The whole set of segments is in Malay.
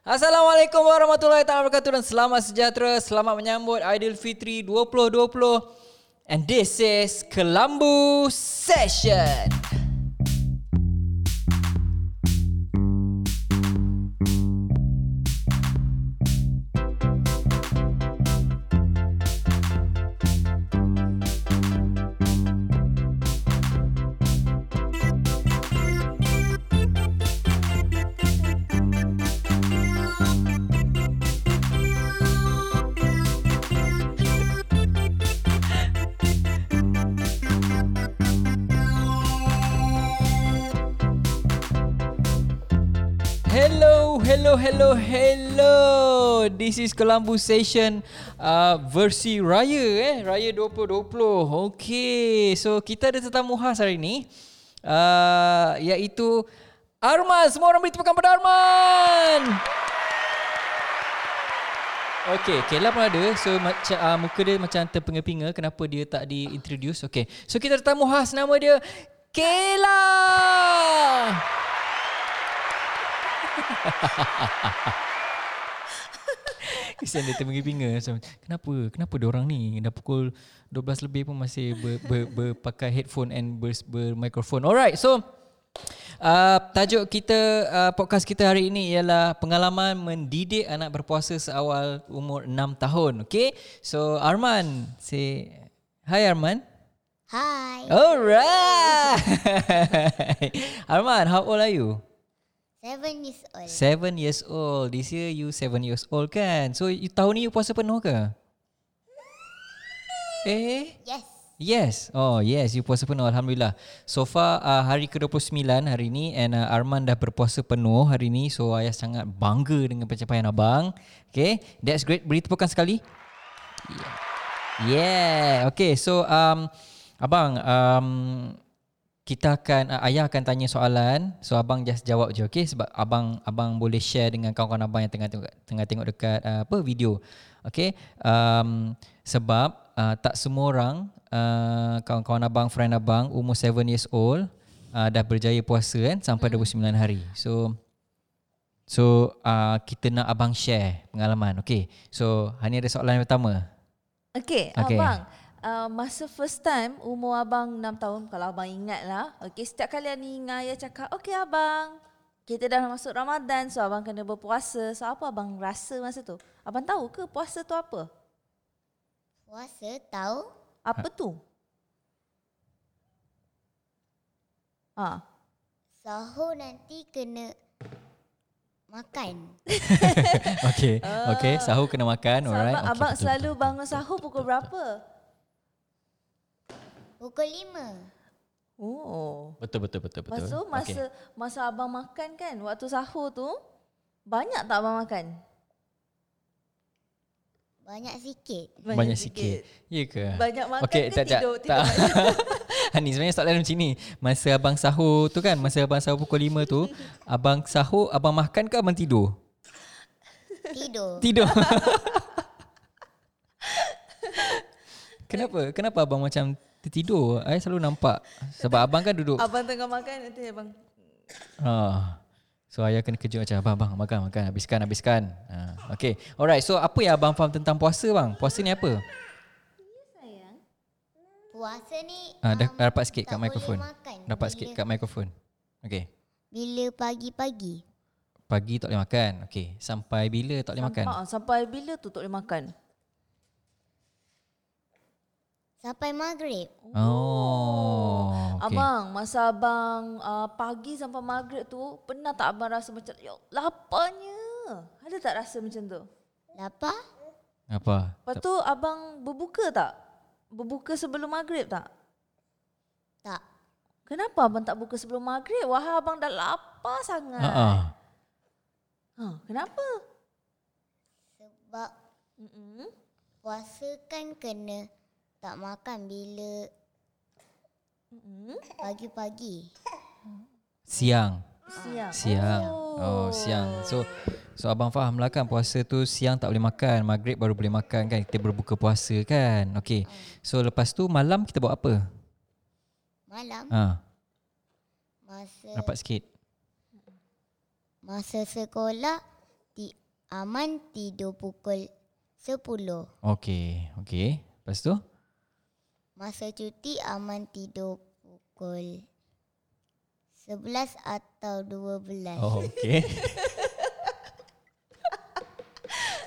Assalamualaikum warahmatullahi wabarakatuh dan selamat sejahtera. Selamat menyambut Aidilfitri 2020. And this is Kelambu Session. Hello, hello, hello, hello. This is Kelambu Session uh, versi Raya eh, Raya 2020. Okay, so kita ada tetamu khas hari ni uh, iaitu Arman. Semua orang beri tepukan pada Arman. Okay, Kela pun ada. So uh, muka dia macam terpinga-pinga. Kenapa dia tak di-introduce? Okay, so kita ada tetamu khas nama dia Kela. Kesian dia terpinga-pinga macam kenapa kenapa dia orang ni dah pukul 12 lebih pun masih ber, ber, berpakai headphone and ber, bermikrofon. Alright, so uh, tajuk kita uh, podcast kita hari ini ialah pengalaman mendidik anak berpuasa seawal umur 6 tahun. Okay, so Arman, say hi Arman. Hi. Alright. Arman, how old are you? Seven years old. Seven years old. This year you seven years old kan? So you, tahun ni you puasa penuh ke? Eh? Yes. Yes. Oh yes, you puasa penuh. Alhamdulillah. So far uh, hari ke-29 hari ni and uh, Arman dah berpuasa penuh hari ni. So ayah sangat bangga dengan pencapaian abang. Okay, that's great. Beri tepukan sekali. Yeah. yeah. Okay, so um, abang, um, kita akan uh, ayah akan tanya soalan so abang just jawab je okey sebab abang abang boleh share dengan kawan-kawan abang yang tengah tengok tengah tengok dekat uh, apa video okey um, sebab uh, tak semua orang uh, kawan-kawan abang friend abang umur 7 years old uh, dah berjaya puasa kan sampai 29 hari so so uh, kita nak abang share pengalaman okey so ni ada soalan yang pertama Okey. okay. abang. Uh, masa first time umur abang 6 tahun kalau abang ingat lah. Okay, setiap kali ni ayah cakap, okay abang, kita dah masuk Ramadan so abang kena berpuasa. So apa abang rasa masa tu? Abang tahu ke puasa tu apa? Puasa tahu? Apa tu? Ah, Sahur nanti kena makan. okey okey sahur kena makan so alright abang, okay, abang betul, selalu betul. bangun sahur pukul berapa? Pukul lima. Oh. betul betul betul betul Lepas tu Okey. masa masa abang makan kan, waktu sahur tu, banyak tak abang makan? Banyak sikit. Banyak, sikit. Ya ke? Banyak makan Okey, ke tak, tak, tidur? tak. tidur Ni sebenarnya soalan macam ni. Masa abang sahur tu kan, masa abang sahur pukul 5 tu, abang sahur, abang makan ke abang tidur? Tidur. Tidur. Kenapa? Kenapa abang macam tertidur? Saya selalu nampak. Sebab abang kan duduk. Abang tengah makan nanti abang Ah. So ayah kena kejut macam abang, abang makan, makan, habiskan, habiskan. Ah. Okay. Alright, so apa yang abang faham tentang puasa bang? Puasa ni apa? Puasa ni Ah, dah, um, dapat sikit kat mikrofon. makan Dapat bila- sikit kat mikrofon. Okay. Bila pagi-pagi. Pagi tak boleh makan. Okay. Sampai bila tak boleh makan? Ah, sampai bila tu tak boleh makan? Sampai maghrib. Oh. Okay. Abang, masa abang uh, pagi sampai maghrib tu, pernah tak abang rasa macam, ya laparnya. Ada tak rasa macam tu? Lapar? Apa? Lepas tu abang berbuka tak? Berbuka sebelum maghrib tak? Tak. Kenapa abang tak buka sebelum maghrib? Wahai abang dah lapar sangat. Ha ah. Ha, kenapa? Sebab Mm-mm. puasa kan kena tak makan bila pagi-pagi. Siang. Siang. Siang. Oh. siang. So so abang faham lah kan puasa tu siang tak boleh makan, maghrib baru boleh makan kan. Kita berbuka puasa kan. Okay. So lepas tu malam kita buat apa? Malam Ha, masa rapat sikit. masa sekolah ti, Aman tidur pukul 10. Okey, okey. Lepas tu? Masa cuti Aman tidur pukul 11 atau 12. Oh, okey.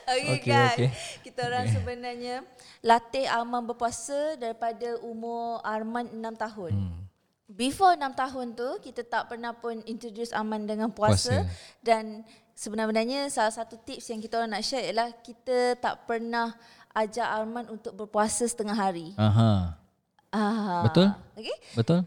Okay, Okey, kan. okey. Kita orang sebenarnya latih Arman berpuasa daripada umur Arman 6 tahun. Hmm. Before 6 tahun tu kita tak pernah pun introduce Arman dengan puasa, Puasa. dan sebenarnya salah satu tips yang kita orang nak share ialah kita tak pernah ajak Arman untuk berpuasa setengah hari. Aha. Ah. Betul? Okay? Betul?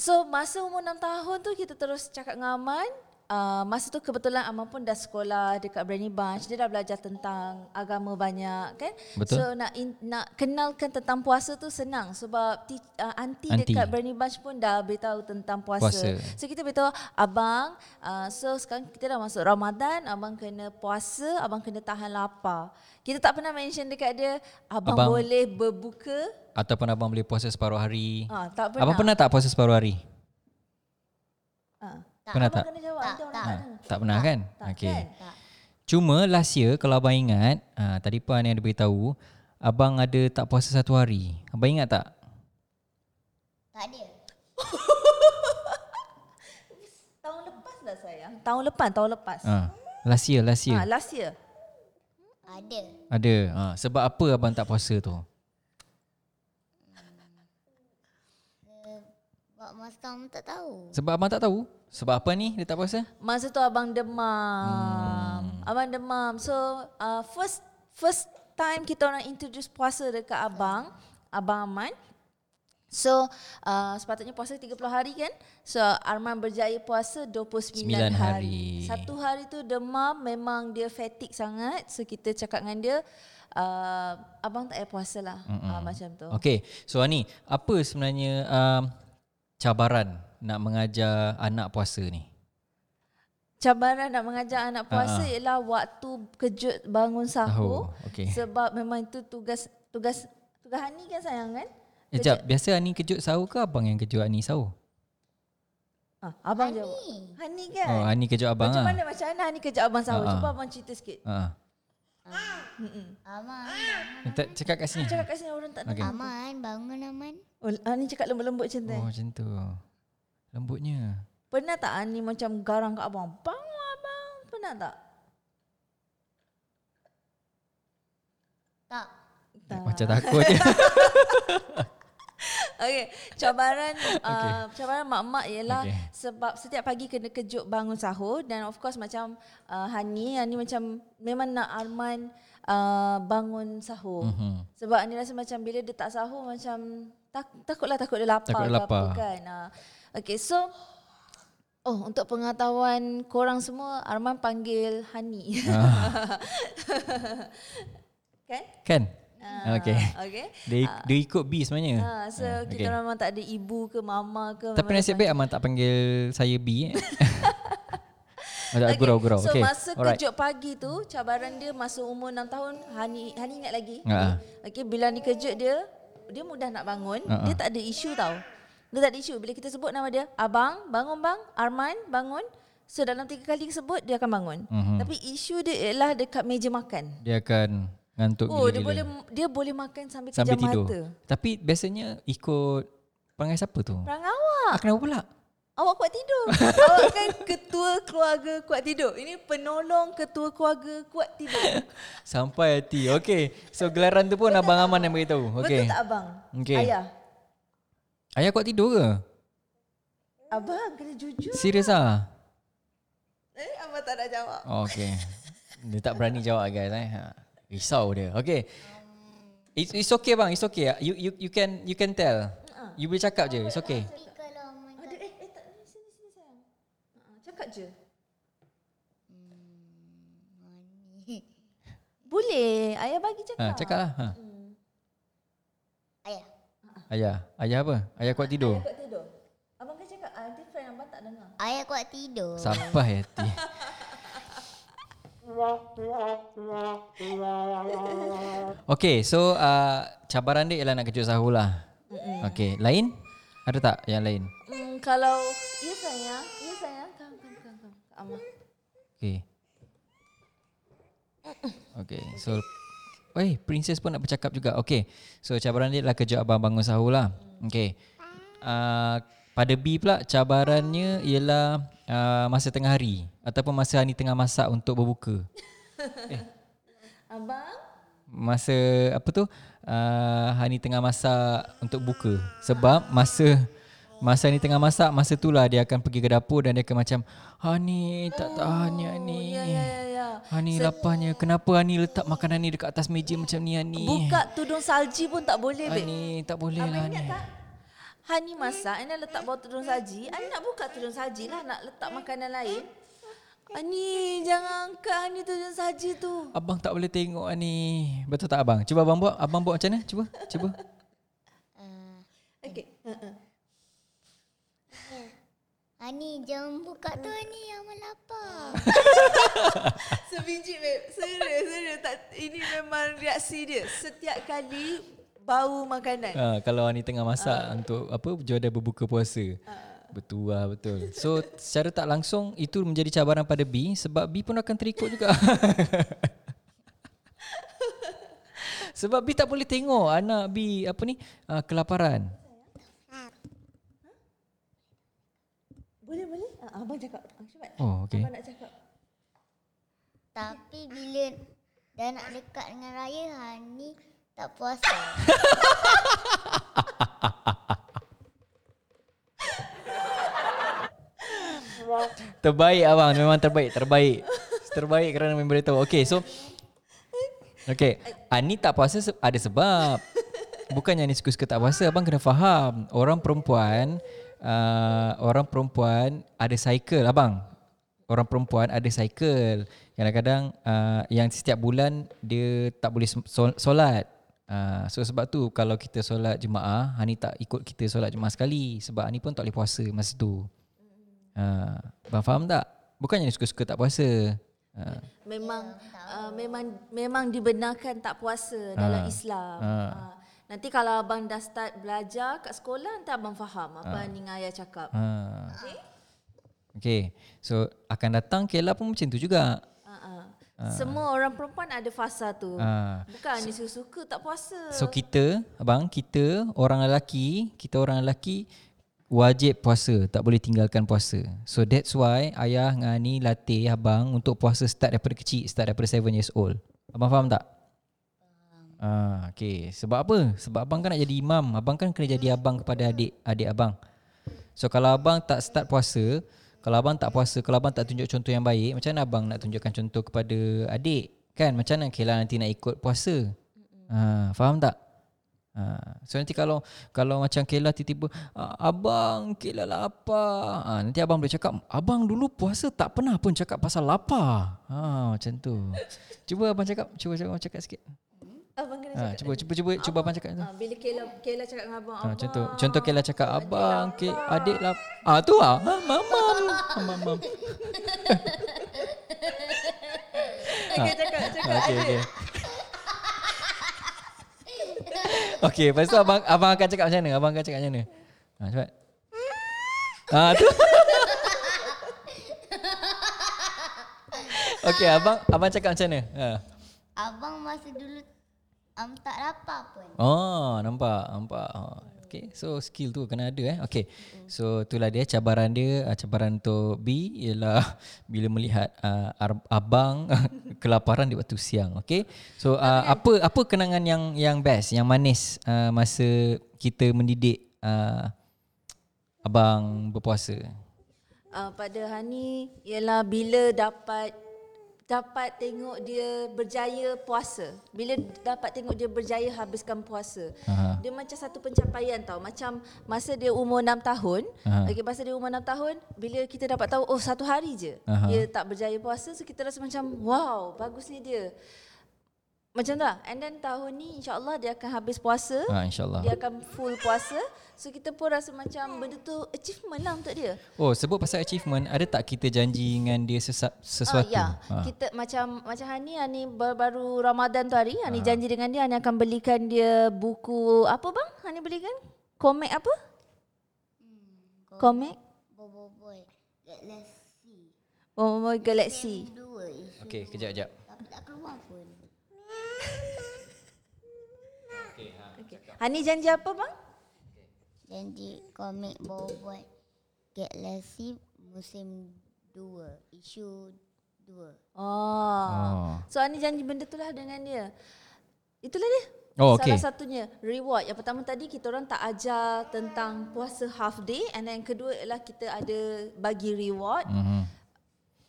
So masa umur 6 tahun tu kita terus cakap dengan Aman Uh, masa tu kebetulan Aman pun dah sekolah dekat Brani Bunch. Dia dah belajar tentang agama banyak kan. Betul. So nak in, nak kenalkan tentang puasa tu senang sebab ti, uh, aunty, Aunty. dekat Brani Bunch pun dah beritahu tentang puasa. Puasa. So kita beritahu abang uh, so sekarang kita dah masuk Ramadan, abang kena puasa, abang kena tahan lapar. Kita tak pernah mention dekat dia abang, Abang- boleh berbuka. Ataupun abang boleh puasa separuh hari? Ah, tak pernah. Abang pernah tak puasa separuh hari? Ah. Pernah tak? kena jawab. Tak, tak. Ha, tak pernah kan? Tak Okey. kan? Tak. Cuma last year kalau abang ingat, ha, tadi Puan yang ada beritahu, abang ada tak puasa satu hari. Abang ingat tak? Tak ada. Tahun lepas dah sayang. Tahun lepas, tahun lepas. Ha, last year, last year. Ah, last year. Ada. Ada. Ha, sebab apa abang tak puasa tu? Sebab masa Aman tak tahu. Sebab abang tak tahu? Sebab apa ni dia tak puasa? Masa tu abang demam. Hmm. Abang demam. So, uh, first first time kita orang introduce puasa dekat abang, abang Aman. So, uh, sepatutnya puasa 30 hari kan? So, Arman berjaya puasa 29 Sembilan hari. hari. Satu hari tu demam, memang dia fatigue sangat. So, kita cakap dengan dia, uh, abang tak payah puasa lah. Uh, macam tu. Okey. So Ani, apa sebenarnya um, cabaran nak mengajar anak puasa ni? Cabaran nak mengajar anak puasa Ha-ha. ialah waktu kejut bangun sahur. Tahu. Okey. Sebab memang itu tugas tugas tugas Hani kan sayang kan? Eh, jap, biasa Ani kejut sahur ke abang yang kejut Ani sahur? Ah, abang Hani. jawab. Hani kan? Oh, Ani kejut abang macam ah. mana macam mana Hani kejut abang sahur? Ha-ha. Cuba abang cerita sikit. Ha. Aman. Minta cakap kat sini. Cakap kat sini orang tak Okey. dengar. Aman. Bangun Aman. Oh, Hani cakap lembut-lembut macam tu. Oh, macam tu. Lembutnya. Pernah tak Hani macam garang kat abang? Bangun abang. Pernah tak? Tak. Tak. Macam takut je. Okey, cabaran uh, cabaran mak-mak ialah okay. sebab setiap pagi kena kejut bangun sahur dan of course macam uh, Hani, Hani macam memang nak Arman uh, bangun sahur. Mhm. Mm-hmm. Sebab Hani rasa macam bila dia tak sahur macam tak, takutlah takut dia lapar Takut ke lapar. apa kan. Uh, okay, so Oh, untuk pengetahuan korang semua, Arman panggil Hani. Ah. kan? Kan? Ah, Okey. Okay. Dia, dia ikut B sebenarnya. Ha, so Ah, kita orang memang tak ada ibu ke mama ke. Tapi nasib baik Aman tak panggil saya B eh. tak, Okay, gurau-gurau. So Okay. masa Alright. kejut pagi tu cabaran dia masa umur 6 tahun Hani Hani ingat lagi. Ha. Okey bila ni kejut dia dia mudah nak bangun, ha. dia tak ada isu tau. Dia tak ada isu bila kita sebut nama dia, abang, bangun bang, Arman, bangun. So dalam tiga kali sebut dia akan bangun. Mhm. Tapi isu dia ialah dekat meja makan. Dia akan ngantuk Oh, dia gila-gila. boleh dia boleh makan sampai, Sampai kejam tidur. mata. Tapi biasanya ikut perangai siapa tu? Perang awak. Ah, kenapa pula? Awak kuat tidur. Awak kan ketua keluarga kuat tidur. Ini penolong ketua keluarga kuat tidur. Sampai hati. Okay. So gelaran tu pun Abang Aman yang beritahu. Okay. Betul tak abang? Okey. Ayah. Ayah kuat tidur ke? Abang kena jujur. Serius ah? Eh, abang tak nak jawab. Oh, okay. Dia tak berani jawab guys eh. Ha. Risau dia. Okay. It's, it's okay bang. It's okay. You you you can you can tell. You boleh cakap je. It's okay. Ada eh eh tak sini sini sayang. Ha, cakap je. Boleh. Ayah bagi cakap. Ha, cakap lah. Ha. Ayah. Ayah. Ayah apa? Ayah kuat tidur. Ayah kuat tidur. Abang kan cakap ah, nanti friend abang tak dengar. Ayah kuat tidur. Sampai hati. Okay, so uh, cabaran dia ialah nak kejut sahur lah. Okay, lain? Ada tak yang lain? Hmm, kalau ya sayang, ya sayang, kam kam kam kam. Amah. Okay. Okay, so Eh, princess pun nak bercakap juga. Okay, so cabaran dia adalah kejap abang bangun sahur lah. Okay. Uh, pada B pula, cabarannya ialah uh, masa tengah hari ataupun masa Hani tengah masak untuk berbuka. Abang? Masa apa tu? Uh, Hani tengah masak untuk buka. Sebab masa masa Hani tengah masak, masa tu lah dia akan pergi ke dapur dan dia akan macam Hani tak tahan ni Hani. Ya, ya, ya, ya. Hani laparnya. Kenapa Hani letak makanan ni dekat atas meja macam ni Hani? Buka tudung salji pun tak boleh, babe. Hani tak boleh lah Abang ni. tak? Hani masak, Ani letak bawah tudung saji. Ani nak buka tudung saji lah, nak letak makanan lain. Ani, jangan angkat Ani tudung saji tu. Abang tak boleh tengok Hani. Betul tak abang? Cuba abang buat. Abang buat macam mana? Cuba. Cuba. Uh, Okey. Uh-uh. Ani jangan buka tu Ani yang lapar. Sebiji, babe. Serius, serius. Tak, ini memang reaksi dia. Setiap kali bau makanan. Ha, kalau Hani tengah masak untuk apa jodoh berbuka puasa. Betul lah betul. So secara tak langsung itu menjadi cabaran pada B sebab B pun akan terikut juga. sebab B tak boleh tengok anak B apa ni uh, kelaparan. Boleh, boleh? Abang cakap. Syubat. Oh okey. Abang nak cakap. Tapi bila dah nak dekat dengan raya Hani tak puasa. Terbaik abang memang terbaik terbaik. Terbaik kerana memberitahu. Okey so Okey, Ani tak puasa ada sebab. Bukannya Ani suka-suka tak puasa, abang kena faham. Orang perempuan uh, orang perempuan ada cycle abang. Orang perempuan ada cycle. Kadang-kadang uh, yang setiap bulan dia tak boleh sol- solat. Uh, so sebab tu kalau kita solat jemaah, Hani tak ikut kita solat jemaah sekali sebab Hani pun tak boleh puasa masa tu. Uh, abang faham tak? Bukannya suka-suka tak puasa. Uh, Memang uh, memang memang dibenarkan tak puasa dalam Islam. Uh, nanti kalau abang dah start belajar kat sekolah nanti abang faham apa ni Ngaya cakap. Ha. Okay. So akan datang Kela pun macam tu juga. Uh. Semua orang perempuan ada fasa tu. Ha. Bukan ni suka-suka tak puasa. So kita, abang, kita orang lelaki, kita orang lelaki wajib puasa, tak boleh tinggalkan puasa. So that's why ayah dengan ni latih abang untuk puasa start daripada kecil, start daripada 7 years old. Abang faham tak? Ah, okay. Sebab apa? Sebab abang kan nak jadi imam. Abang kan kena jadi abang kepada adik adik abang. So kalau abang tak start puasa, kalau abang tak puasa, kalau abang tak tunjuk contoh yang baik, macam mana abang nak tunjukkan contoh kepada adik? Kan macam mana Kela nanti nak ikut puasa? Ha, faham tak? Ha, so nanti kalau kalau macam Kela tiba-tiba "Ah, abang Kela lapar. Ha, nanti abang boleh cakap abang dulu puasa tak pernah pun cakap pasal lapar. Ha, macam tu. Cuba abang cakap, cuba cuba abang cakap sikit. Abang Ha, cakap. cuba cuba cuba cuba abang cakap tu. Uh, bila Kela Kela cakap dengan abang, Ha, abang contoh contoh Kela cakap abang ke adik lap. Ah tu ah. Ha, mamam. Mamam. Okey cakap cakap. Okey okey. Okey, lepas tu abang abang akan cakap macam mana? Abang akan cakap macam mana? Ha, cepat. Ah tu. Okey, abang abang cakap macam mana? Ha. Abang masa dulu um, tak lapar pun. Oh, nampak, nampak. Oh, okay, so skill tu kena ada eh. Okay, so itulah dia cabaran dia. Uh, cabaran untuk B ialah bila melihat uh, abang kelaparan di waktu siang. Okay, so uh, apa apa kenangan yang yang best, yang manis uh, masa kita mendidik uh, abang berpuasa? uh, pada Hani ialah bila dapat dapat tengok dia berjaya puasa. Bila dapat tengok dia berjaya habiskan puasa. Aha. Dia macam satu pencapaian tau. Macam masa dia umur 6 tahun. Aha. Okey masa dia umur 6 tahun, bila kita dapat tahu oh satu hari je Aha. dia tak berjaya puasa, so kita rasa macam wow, bagusnya dia. Macam tu lah. And then tahun ni insya-Allah dia akan habis puasa. Ha, InsyaAllah. Dia akan full puasa. So kita pun rasa macam benda tu achievement lah untuk dia. Oh, sebut pasal achievement, ada tak kita janji dengan dia sesa- sesuatu? Ah, ya. Ha. Kita macam macam Hani Hani baru Ramadan tu hari Hani janji dengan dia Hani akan belikan dia buku apa bang? Hani belikan? Komik apa? Komik? Bobo boy. Galaxy. Oh, Galaxy. Dua is. Okey, kejap kejap. tak keluar pun. Okay. Hani janji apa bang? Janji komik baru buat Galaxy musim 2, isu 2. Oh. Oh. So Hani janji benda tu lah dengan dia. Itulah dia. Oh, okay. Salah satunya reward. Yang pertama tadi kita orang tak ajar tentang puasa half day and then yang kedua ialah kita ada bagi reward. Mhm.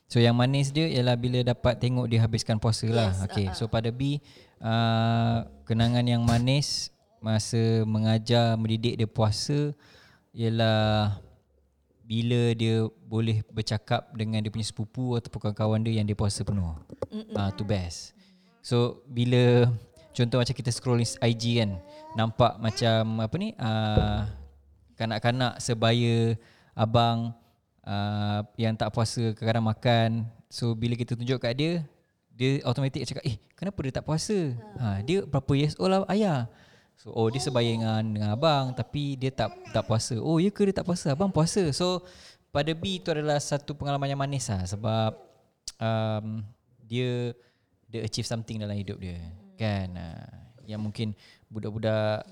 So yang manis dia ialah bila dapat tengok dia habiskan puasa lah. Yes, Okay. uh-uh. So pada B uh, kenangan yang manis masa mengajar mendidik dia puasa ialah bila dia boleh bercakap dengan dia punya sepupu ataupun kawan-kawan dia yang dia puasa penuh. Ah uh, tu best. So bila contoh macam kita scroll IG kan nampak macam apa ni uh, kanak-kanak sebaya abang uh, yang tak puasa kadang-kadang makan. So bila kita tunjuk kat dia, dia automatik cakap, "Eh, kenapa dia tak puasa?" Ha, dia berapa years old lah ayah? So oh dia sebaya dengan dengan abang tapi dia tak tak puasa. Oh ya ke dia tak puasa? Abang puasa. So pada B itu adalah satu pengalaman yang manis lah sebab um, dia dia achieve something dalam hidup dia. Kan? Uh, yang mungkin budak-budak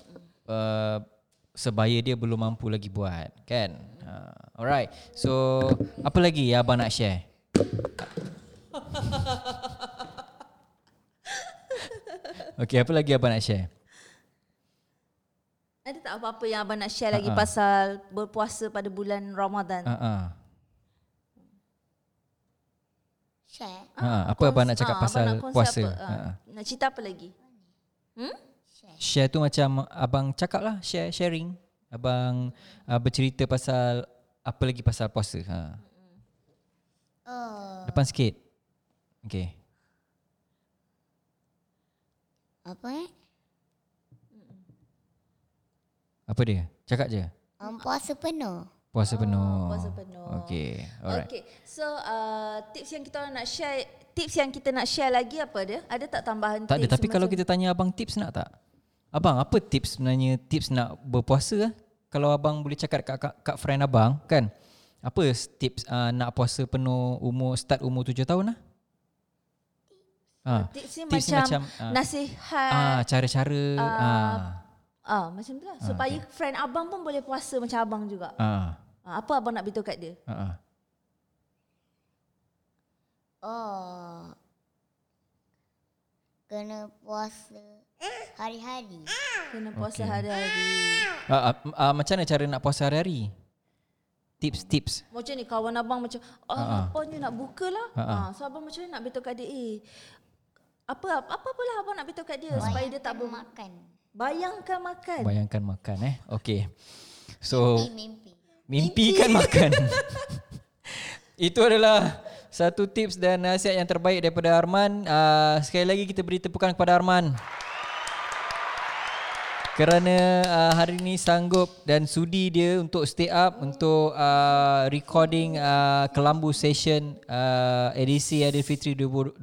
uh, sebaya dia belum mampu lagi buat, kan? Uh, alright. So apa lagi yang abang nak share? Okay, apa lagi abang nak share? Ada tak apa-apa yang abang nak share lagi Ha-ha. pasal berpuasa pada bulan Ramadan? Uh -uh. Share. Ha, apa abang nak cakap Ah, pasal abang nak puasa? Apa? Ha. Nak cerita apa lagi? Hmm? Share tu macam abang cakap lah, share sharing. Abang uh, bercerita pasal apa lagi pasal puasa. Ha. Oh, Depan sikit. Okay. Apa eh? Apa dia? Cakap je. Um, puasa penuh. Puasa penuh. Oh, puasa penuh. Okay. Alright. Okay. So uh, tips yang kita nak share, tips yang kita nak share lagi apa dia? Ada tak tambahan Tak ada tips? tapi kalau kita tanya abang tips nak tak? Abang apa tips sebenarnya tips nak berpuasa? Kalau abang boleh cakap kat, kat, kat friend abang kan? Apa tips uh, nak puasa penuh umur start umur 7 tahun lah? Ha. tips ni tips ni macam, macam, ah, nasihat. Ah, cara-cara ah. Ah, macam tu lah. Supaya friend abang pun boleh puasa macam abang juga. Ah. Ah, apa abang nak beritahu kat dia? Ah. ah. Oh. Kena puasa hari-hari. Kena puasa Okay. hari-hari. Ah, ah, ah, macam mana cara nak puasa hari-hari? Tips-tips. Macam ni kawan abang macam oh, Ha-ha. apa ni nak buka lah. Ha-ha. Ha, so abang macam ni nak beritahu kat dia eh apa apa apalah abang nak beritahu kat dia supaya dia tak ber, makan. bayangkan makan. Bayangkan makan eh. Okay. So Mimpi. mimpikan makan. Itu adalah satu tips dan nasihat yang terbaik daripada Arman. Uh, sekali lagi kita beri tepukan kepada Arman. Kerana uh, hari ini sanggup dan sudi dia untuk stay up untuk uh, recording uh, Kelambu Session uh, edisi Aidilfitri 2020.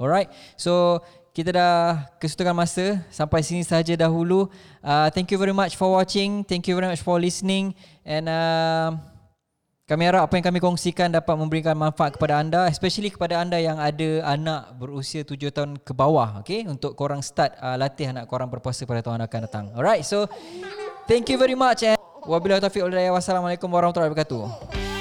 Alright. So kita dah kesudahan masa sampai sini sahaja dahulu. Uh, thank you very much for watching. Thank you very much for listening and uh, kami harap apa yang kami kongsikan dapat memberikan manfaat kepada anda especially kepada anda yang ada anak berusia 7 tahun ke bawah okay untuk korang start uh, latih anak korang berpuasa pada tahun akan datang. Alright. So thank you very much and wabillahi taufiq wal hidayah. Wassalamualaikum warahmatullahi wabarakatuh.